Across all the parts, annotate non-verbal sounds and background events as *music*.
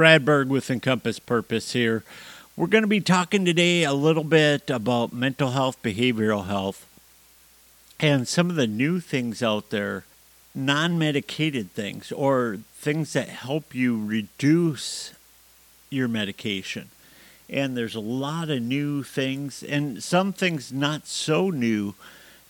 Brad Berg with Encompass Purpose here. We're going to be talking today a little bit about mental health, behavioral health, and some of the new things out there, non medicated things, or things that help you reduce your medication. And there's a lot of new things, and some things not so new,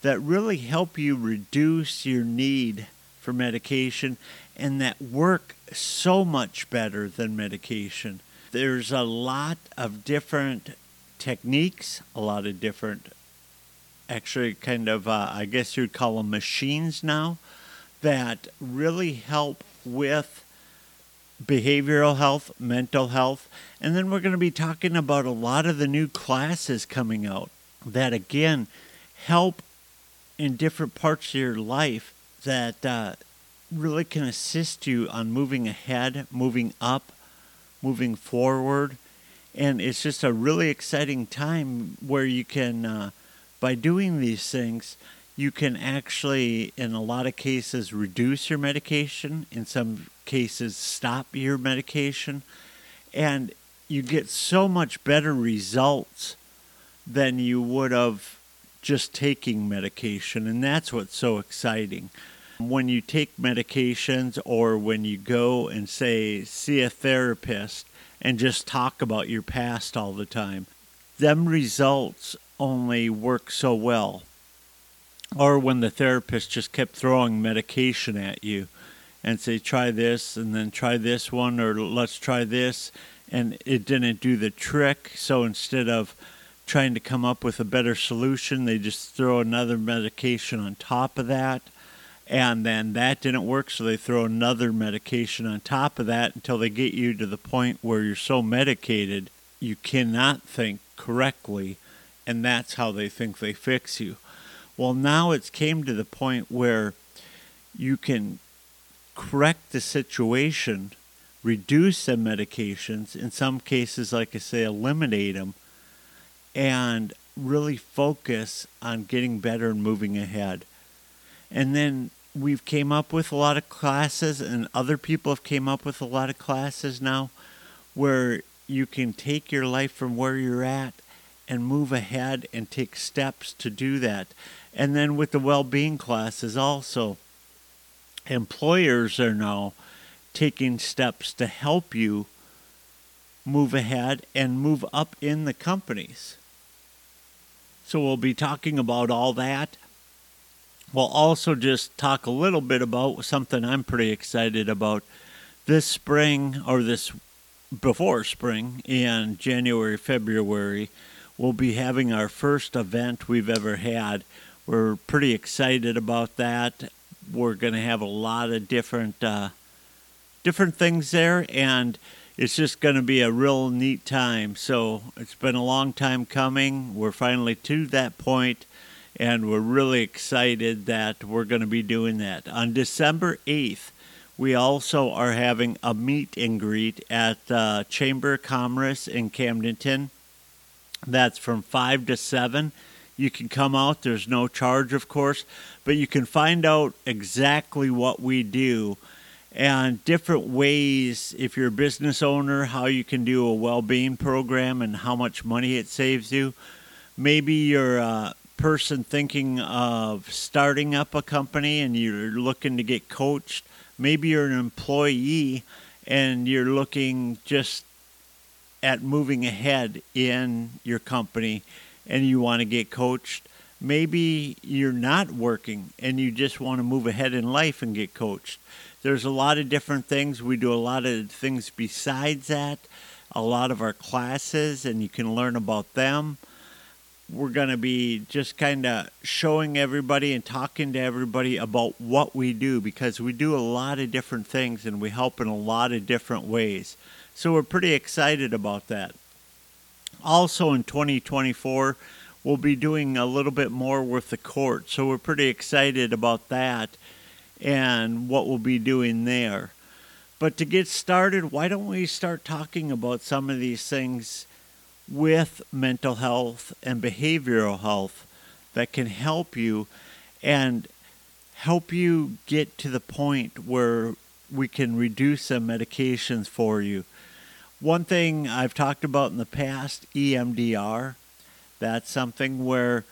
that really help you reduce your need for medication and that work so much better than medication. There's a lot of different techniques, a lot of different, actually, kind of, uh, I guess you'd call them machines now, that really help with behavioral health, mental health. And then we're going to be talking about a lot of the new classes coming out that, again, help in different parts of your life that uh, really can assist you on moving ahead, moving up, moving forward. And it's just a really exciting time where you can, uh, by doing these things, you can actually, in a lot of cases, reduce your medication. In some cases, stop your medication. And you get so much better results than you would have just taking medication. And that's what's so exciting. When you take medications or when you go and say, see a therapist and just talk about your past all the time, them results only work so well. Or when the therapist just kept throwing medication at you and say, try this and then try this one or let's try this. And it didn't do the trick. So instead of trying to come up with a better solution, they just throw another medication on top of that and then that didn't work so they throw another medication on top of that until they get you to the point where you're so medicated you cannot think correctly and that's how they think they fix you. Well now it's came to the point where you can correct the situation reduce the medications in some cases like i say eliminate them and really focus on getting better and moving ahead. And then we've came up with a lot of classes and other people have came up with a lot of classes now where you can take your life from where you're at and move ahead and take steps to do that. And then with the well-being classes also employers are now taking steps to help you move ahead and move up in the companies. So we'll be talking about all that We'll also just talk a little bit about something I'm pretty excited about. This spring, or this before spring, in January, February, we'll be having our first event we've ever had. We're pretty excited about that. We're going to have a lot of different uh, different things there, and it's just going to be a real neat time. So it's been a long time coming. We're finally to that point and we're really excited that we're going to be doing that. On December 8th, we also are having a meet and greet at the Chamber of Commerce in Camdenton. That's from 5 to 7. You can come out, there's no charge, of course, but you can find out exactly what we do and different ways if you're a business owner how you can do a well-being program and how much money it saves you maybe you're uh, person thinking of starting up a company and you're looking to get coached, maybe you're an employee and you're looking just at moving ahead in your company and you want to get coached. Maybe you're not working and you just want to move ahead in life and get coached. There's a lot of different things. We do a lot of things besides that, a lot of our classes, and you can learn about them we're going to be just kind of showing everybody and talking to everybody about what we do because we do a lot of different things and we help in a lot of different ways. So we're pretty excited about that. Also in 2024, we'll be doing a little bit more with the court. So we're pretty excited about that and what we'll be doing there. But to get started, why don't we start talking about some of these things? With mental health and behavioral health that can help you and help you get to the point where we can reduce some medications for you. One thing I've talked about in the past, EMDR, that's something where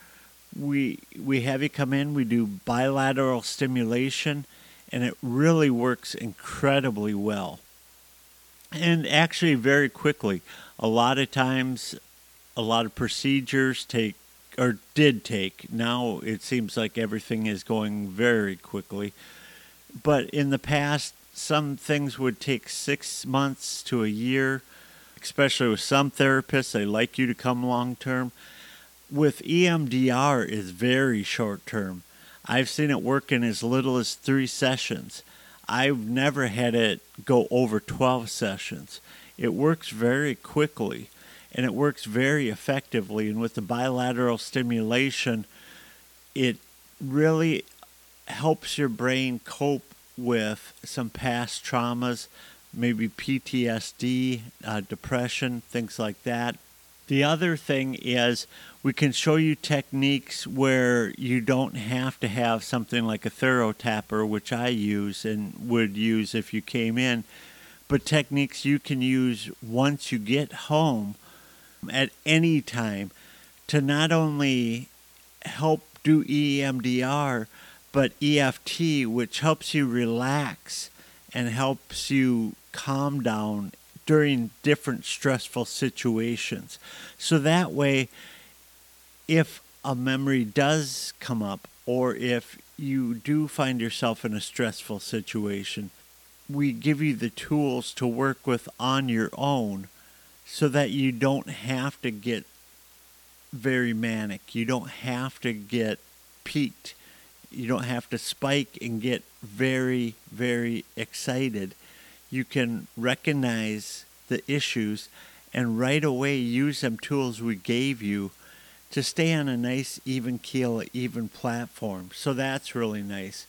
we we have you come in, we do bilateral stimulation, and it really works incredibly well. And actually very quickly. A lot of times a lot of procedures take or did take. Now it seems like everything is going very quickly. But in the past, some things would take six months to a year, especially with some therapists. They like you to come long term. With EMDR, is very short term. I've seen it work in as little as three sessions. I've never had it go over 12 sessions. It works very quickly and it works very effectively. And with the bilateral stimulation, it really helps your brain cope with some past traumas, maybe PTSD, uh, depression, things like that. The other thing is we can show you techniques where you don't have to have something like a TheraTapper, which I use and would use if you came in, but techniques you can use once you get home at any time to not only help do EMDR, but EFT, which helps you relax and helps you calm down during different stressful situations. So that way, if a memory does come up, or if you do find yourself in a stressful situation, we give you the tools to work with on your own so that you don't have to get very manic. You don't have to get peaked. You don't have to spike and get very, very excited. You can recognize the issues and right away use them tools we gave you to stay on a nice, even keel, even platform. So that's really nice.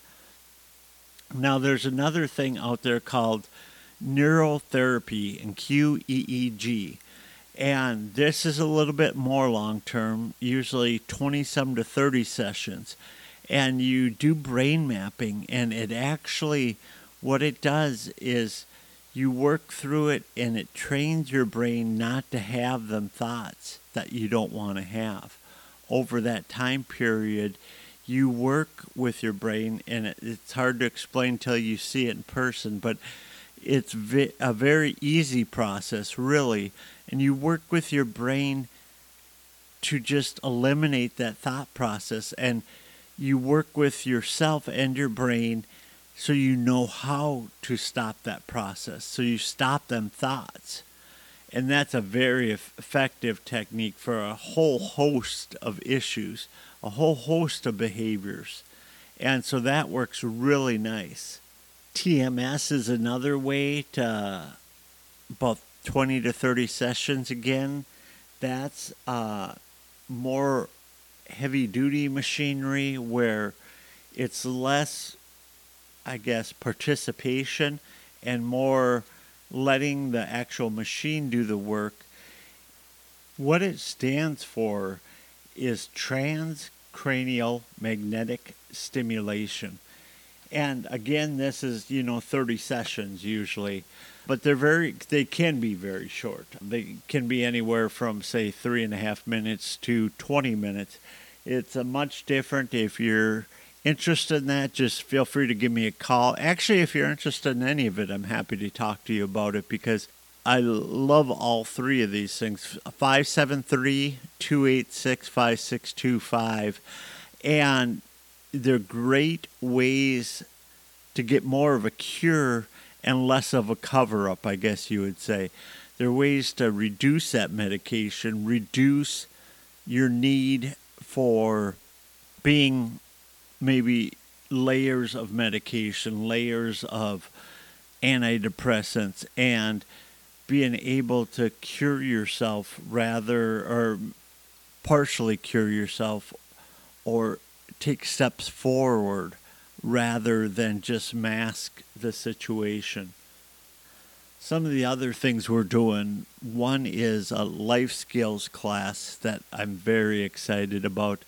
Now, there's another thing out there called neurotherapy and QEEG. And this is a little bit more long term, usually 20 some to 30 sessions. And you do brain mapping, and it actually, what it does is you work through it and it trains your brain not to have them thoughts that you don't want to have. Over that time period, you work with your brain, and it's hard to explain till you see it in person, but it's vi- a very easy process, really, and you work with your brain to just eliminate that thought process and you work with yourself and your brain so you know how to stop that process. So you stop them thoughts. And that's a very effective technique for a whole host of issues a whole host of behaviors. And so that works really nice. TMS is another way to about 20 to 30 sessions again. That's uh, more heavy duty machinery where it's less, I guess, participation and more letting the actual machine do the work. What it stands for is transcranial magnetic stimulation. And again, this is, you know, 30 sessions usually, but they're very, they can be very short. They can be anywhere from, say, three and a half minutes to 20 minutes. It's a much different. If you're interested in that, just feel free to give me a call. Actually, if you're interested in any of it, I'm happy to talk to you about it because I love all three of these things 573 286 5625. And they're great ways to get more of a cure and less of a cover up, I guess you would say. They're ways to reduce that medication, reduce your need for being maybe layers of medication, layers of antidepressants, and being able to cure yourself rather or partially cure yourself or take steps forward rather than just mask the situation. Some of the other things we're doing one is a life skills class that I'm very excited about.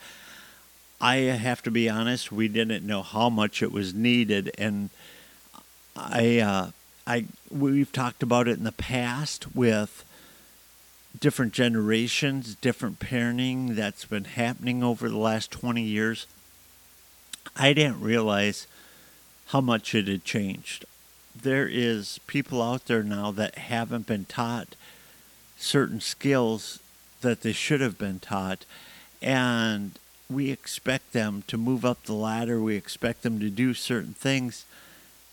I have to be honest, we didn't know how much it was needed, and I uh, I we've talked about it in the past with different generations, different parenting that's been happening over the last 20 years. I didn't realize how much it had changed. There is people out there now that haven't been taught certain skills that they should have been taught and we expect them to move up the ladder. We expect them to do certain things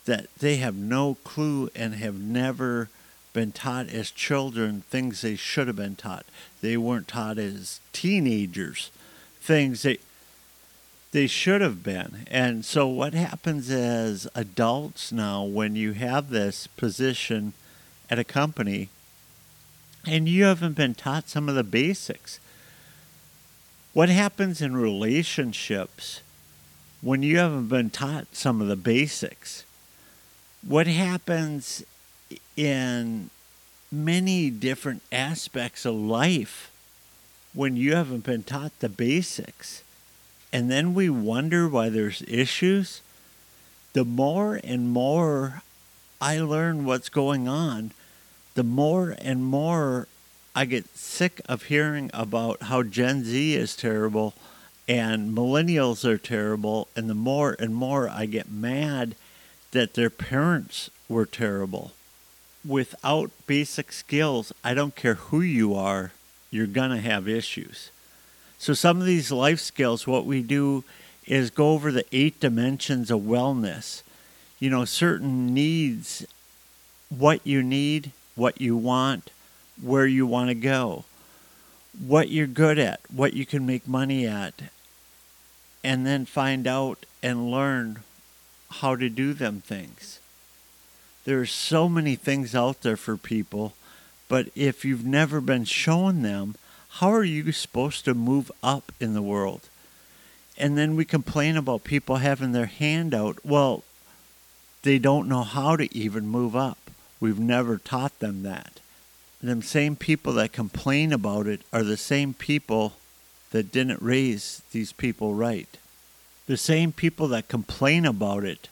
that they have no clue and have never been taught as children things they should have been taught. They weren't taught as teenagers things they they should have been. And so what happens as adults now when you have this position at a company and you haven't been taught some of the basics? What happens in relationships when you haven't been taught some of the basics? What happens in many different aspects of life when you haven't been taught the basics? And then we wonder why there's issues. The more and more I learn what's going on, the more and more I get sick of hearing about how Gen Z is terrible and millennials are terrible. And the more and more I get mad that their parents were terrible. Without basic skills, I don't care who you are, you're going to have issues. So, some of these life skills, what we do is go over the eight dimensions of wellness. You know, certain needs, what you need, what you want, where you want to go, what you're good at, what you can make money at, and then find out and learn how to do them things. There's so many things out there for people, but if you've never been shown them, how are you supposed to move up in the world? And then we complain about people having their hand out. Well, they don't know how to even move up. We've never taught them that. Them same people that complain about it are the same people that didn't raise these people right. The same people that complain about it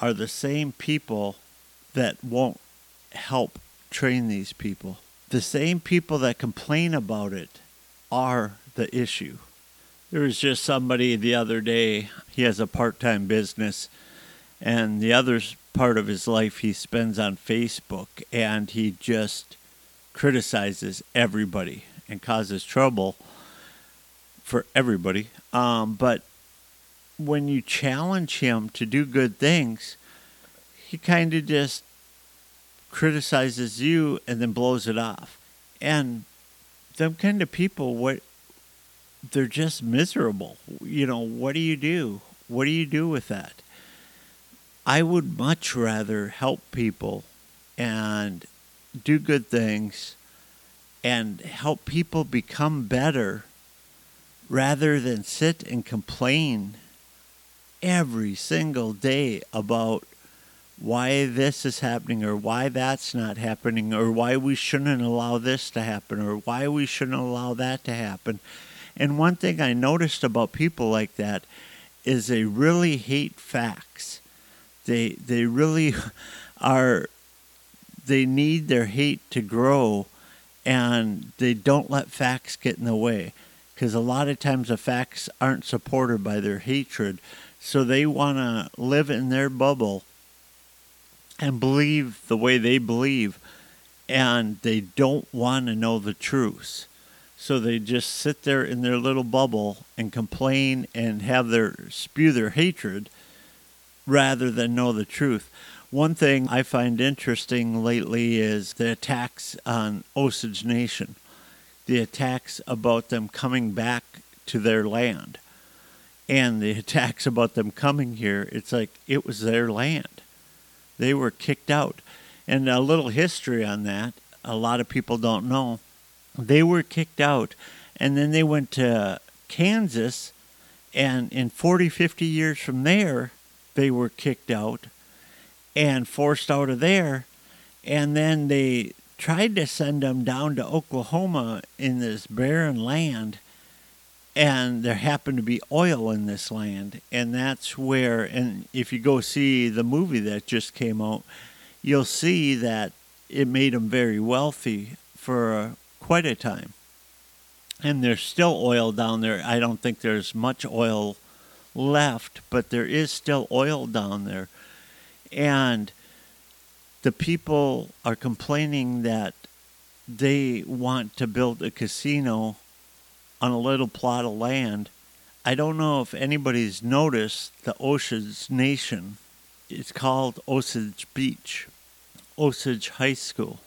are the same people that won't help train these people. The same people that complain about it are the issue. There was just somebody the other day, he has a part time business, and the other part of his life he spends on Facebook, and he just criticizes everybody and causes trouble for everybody. Um, but when you challenge him to do good things, he kind of just criticizes you and then blows it off. And them kind of people, what they're just miserable. You know, what do you do? What do you do with that? I would much rather help people and do good things and help people become better rather than sit and complain every single day about why this is happening or why that's not happening or why we shouldn't allow this to happen or why we shouldn't allow that to happen. And one thing I noticed about people like that is they really hate facts. They they really *laughs* are they need their hate to grow and they don't let facts get in the way because a lot of times the facts aren't supported by their hatred. So they want to live in their bubble and believe the way they believe and they don't want to know the truth. So they just sit there in their little bubble and complain and have their spew their hatred rather than know the truth one thing I find interesting lately is the attacks on Osage Nation, the attacks about them coming back to their land, and the *laughs* attacks about them coming here. It's like it was their land. They were kicked out. And a little history on that a lot of people don't know. They were kicked out, and then they went to Kansas, and in 40, 50 years from there, they were kicked out and forced out of there. And then they tried to send them down to Oklahoma in this barren land. And there happened to be oil in this land. And that's where, and if you go see the movie that just came out, you'll see that it made them very wealthy for quite a time. And there's still oil down there. I don't think there's much oil left, but there is still oil down there. And the people are complaining that they want to build a casino on a little plot of land. I don't know if anybody's noticed the Osage Nation. It's called Osage Beach, Osage High School,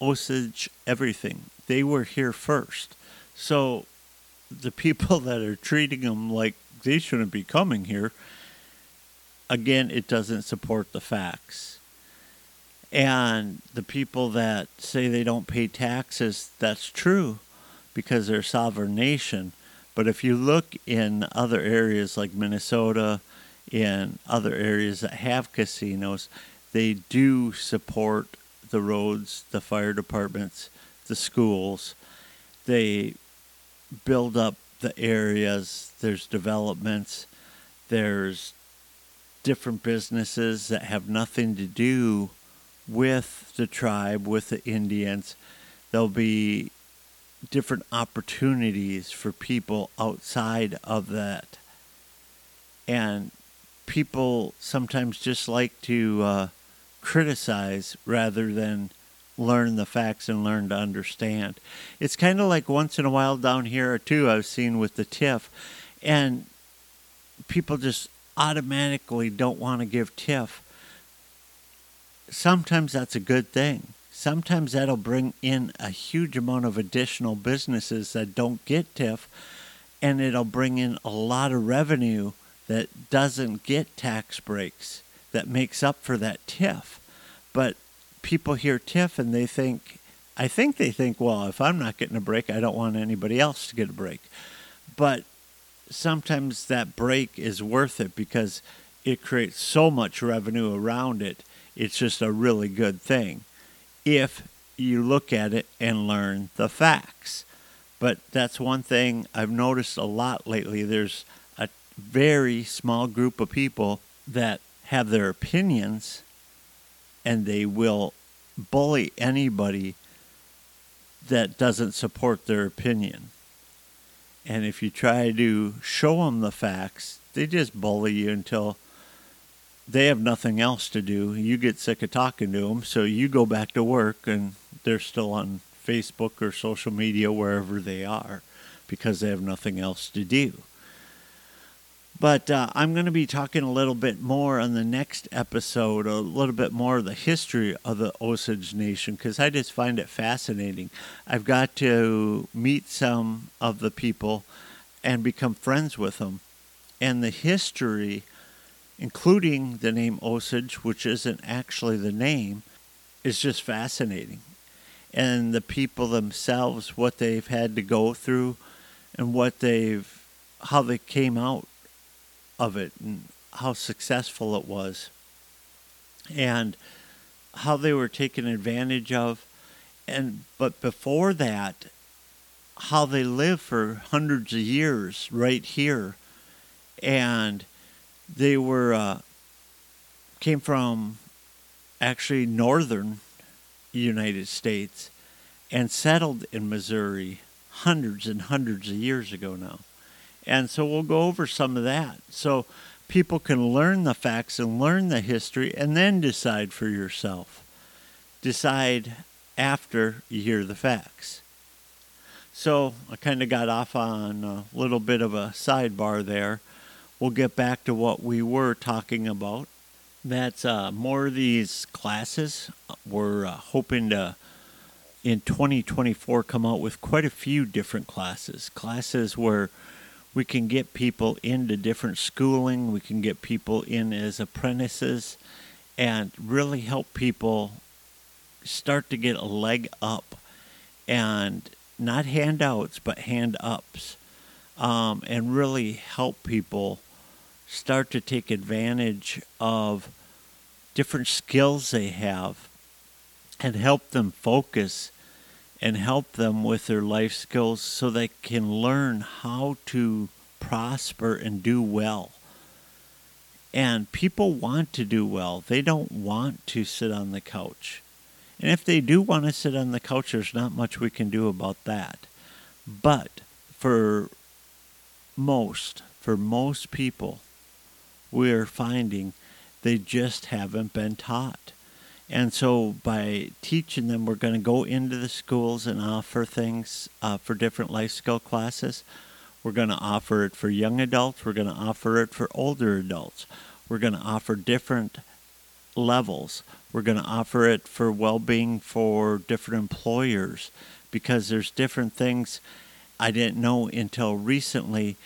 Osage everything. They were here first. So the people *laughs* that are treating them like they shouldn't be coming here, again, it doesn't support the facts. And the people that say they don't pay taxes, that's true because they're a sovereign nation. But if you look in other areas like Minnesota, in other areas that have casinos, they do support the roads, the fire departments, the schools. They build up the areas. There's developments. There's different businesses that have nothing to do with the tribe, with the Indians. There'll be different opportunities for people outside of that. And people sometimes just like to uh, criticize rather than learn the facts and learn to understand. It's kind of like once in a while down here, too, I've seen with the TIF, and people just automatically don't want to give TIF. Sometimes that's a good thing sometimes that'll bring in a huge amount of additional businesses that don't get TIF, and it'll bring in a lot of revenue that doesn't get tax breaks that makes up for that TIF. But people hear TIF and they think, I think they think, well, if I'm not getting a break, I don't want anybody else to get a break. But sometimes that break is worth it because it creates so much revenue around it. It's just a really good thing if you look at it and learn the facts. But that's one thing I've noticed a lot lately. There's a very small group of people that have their opinions and they will bully anybody that doesn't support their opinion. And if you try to show them the facts, they just bully you until they have nothing else to do. You get sick of talking to them, so you go back to work and they're still on Facebook or social media, wherever they are, because they have nothing else to do. But uh, I'm going to be talking a little bit more on the next episode, a little bit more of the history of the Osage Nation, because I just find it fascinating. I've got to meet some of the people and become friends with them. And the history including the name Osage, which isn't actually the name, is just fascinating. And the people themselves, what they've had to go through, and what they've, how they came out of it, and how successful it was, and how they were taken advantage of. And but before that, how they lived for hundreds of years right here, and they were uh, came from actually northern United States and settled in Missouri hundreds and hundreds of years ago now. And so we'll go over some of that. So people can learn the facts and learn the history and then decide for yourself. Decide after you hear the facts. So I kind of got off on a little bit of a sidebar there we'll get back to what we were talking about. That's uh, more of these classes. We're uh, hoping to, in 2024, come out with quite a few different classes. Classes where we can get people into different schooling, we can get people in as apprentices, and really help people start to get a leg up and not handouts, but hand ups, um, and really help people start to take advantage of different skills they have and help them focus and help them with their life skills so they can learn how to prosper and do well. And people want to do well. They don't want to sit on the couch. And if they do want to sit on the couch, there's not much we can do about that. But for most, for most people, we're finding they just haven't been taught. And so by teaching them, we're going to go into the schools and offer things uh, for different life skill classes. We're going to offer it for young adults. We're going to offer it for older adults. We're going to offer different levels. We're going to offer it for well being for different employers because there's different things I didn't know until recently.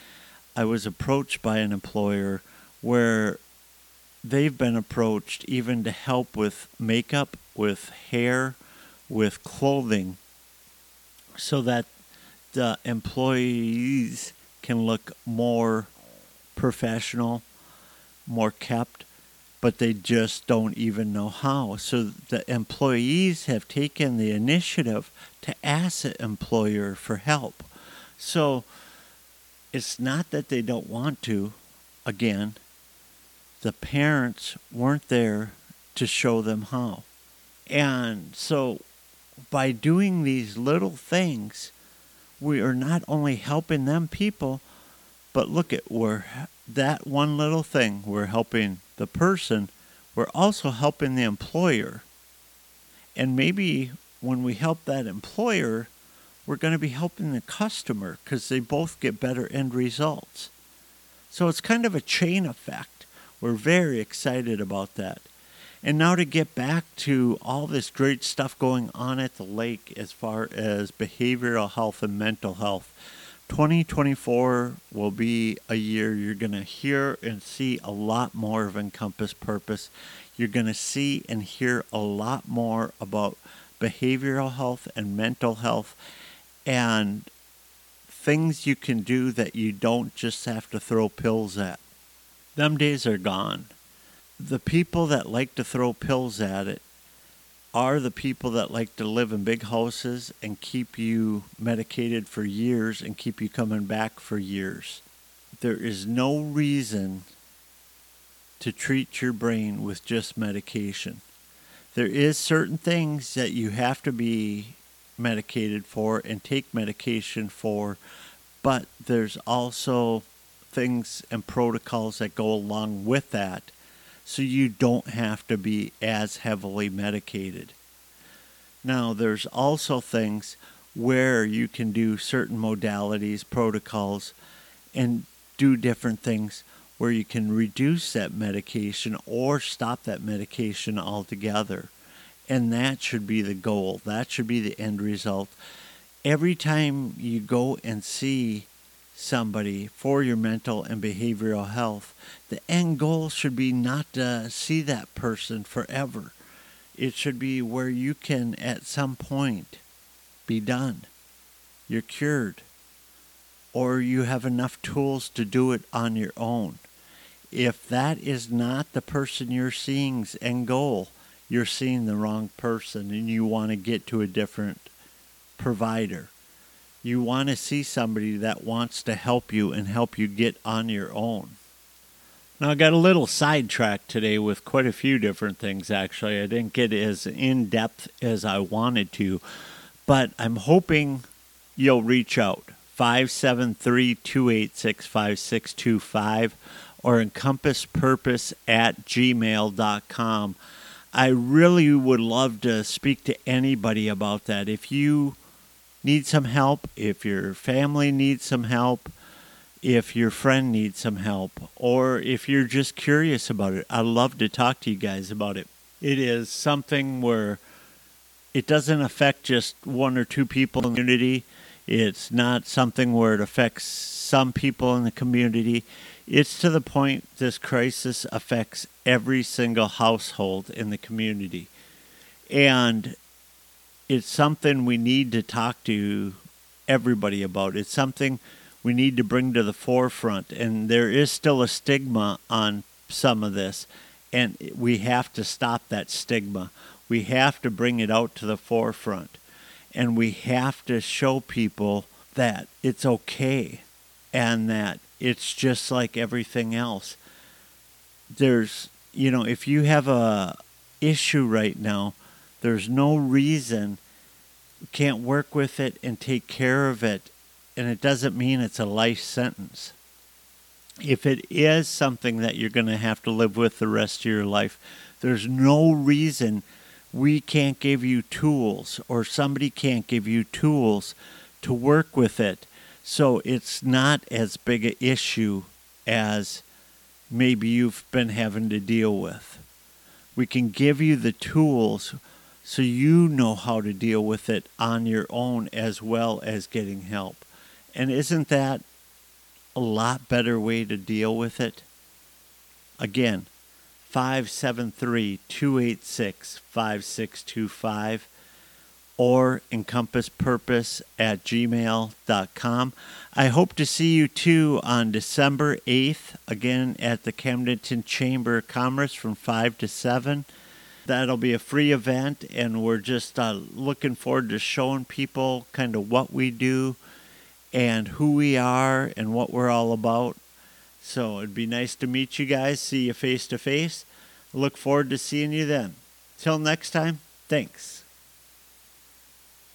I was approached by an employer where they've been approached even to help with makeup, with hair, with clothing, so that the employees can look more professional, more kept, but they just don't even know how. So the employees have taken the initiative to ask the employer for help. So it's not that they don't want to, again, the parents weren't there to show them how. And so by doing these little things, we are not only helping them people, but look at we're that one little thing we're helping the person, we're also helping the employer. And maybe when we help that employer, we're going to be helping the customer because they both get better end results. So it's kind of a chain effect. We're very excited about that. And now to get back to all this great stuff going on at the lake as far as behavioral health and mental health. 2024 will be a year you're going to hear and see a lot more of Encompass Purpose. You're going to see and hear a lot more about behavioral health and mental health and things you can do that you don't just have to throw pills at. Them days are gone. The people that like to throw pills at it are the people that like to live in big houses and keep you medicated for years and keep you coming back for years. There is no reason to treat your brain with just medication. There is certain things that you have to be medicated for and take medication for, but there's also things and protocols that go along with that so you don't have to be as heavily medicated. Now, there's also things where you can do certain modalities, protocols, and do different things where you can reduce that medication or stop that medication altogether. And that should be the goal. That should be the end result. Every time you go and see somebody for your mental and behavioral health, the end goal should be not to see that person forever. It should be where you can, at some point, be done. You're cured. Or you have enough tools to do it on your own. If that is not the person you're seeing's end goal, you're seeing the wrong person and you want to get to a different provider you want to see somebody that wants to help you and help you get on your own. Now, I got a little sidetracked today with quite a few different things, actually. I didn't get as in depth as I wanted to, but I'm hoping you'll reach out 573 286 5625 or encompasspurpose at gmail.com. I really would love to speak to anybody about that. If you need some help, if your family needs some help, if your friend needs some help, or if you're just curious about it, I'd love to talk to you guys about it. It is something where it doesn't affect just one or two people in the community. It's not something where it affects some people in the community. It's to the point this crisis affects every single household in the community. And it's something we need to talk to everybody about. It's something we need to bring to the forefront. And there is still a stigma on some of this, and we have to stop that stigma. We have to bring it out to the forefront. And we have to show people that it's okay and that it's just like everything else. there's, you know, if you have a issue right now, there's no reason you can't work with it and take care of it. And it doesn't mean it's a life sentence. If it is something that you're going to have to live with the rest of your life, there's no reason we can't give you tools or somebody can't give you tools to work with it. So it's not as big an issue as maybe you've been having to deal with. We can give you the tools so you know how to deal with it on your own as well as getting help. And isn't that a lot better way to deal with it? Again, 573 286 5625 or encompasspurpose at gmail.com. I hope to see you too on December 8th, again at the Camdenton Chamber of Commerce from 5 to 7. That'll be a free event, and we're just uh, looking forward to showing people kind of what we do and who we are and what we're all about. So it'd be nice to meet you guys, see you face to face. Look forward to seeing you then. Till next time, thanks.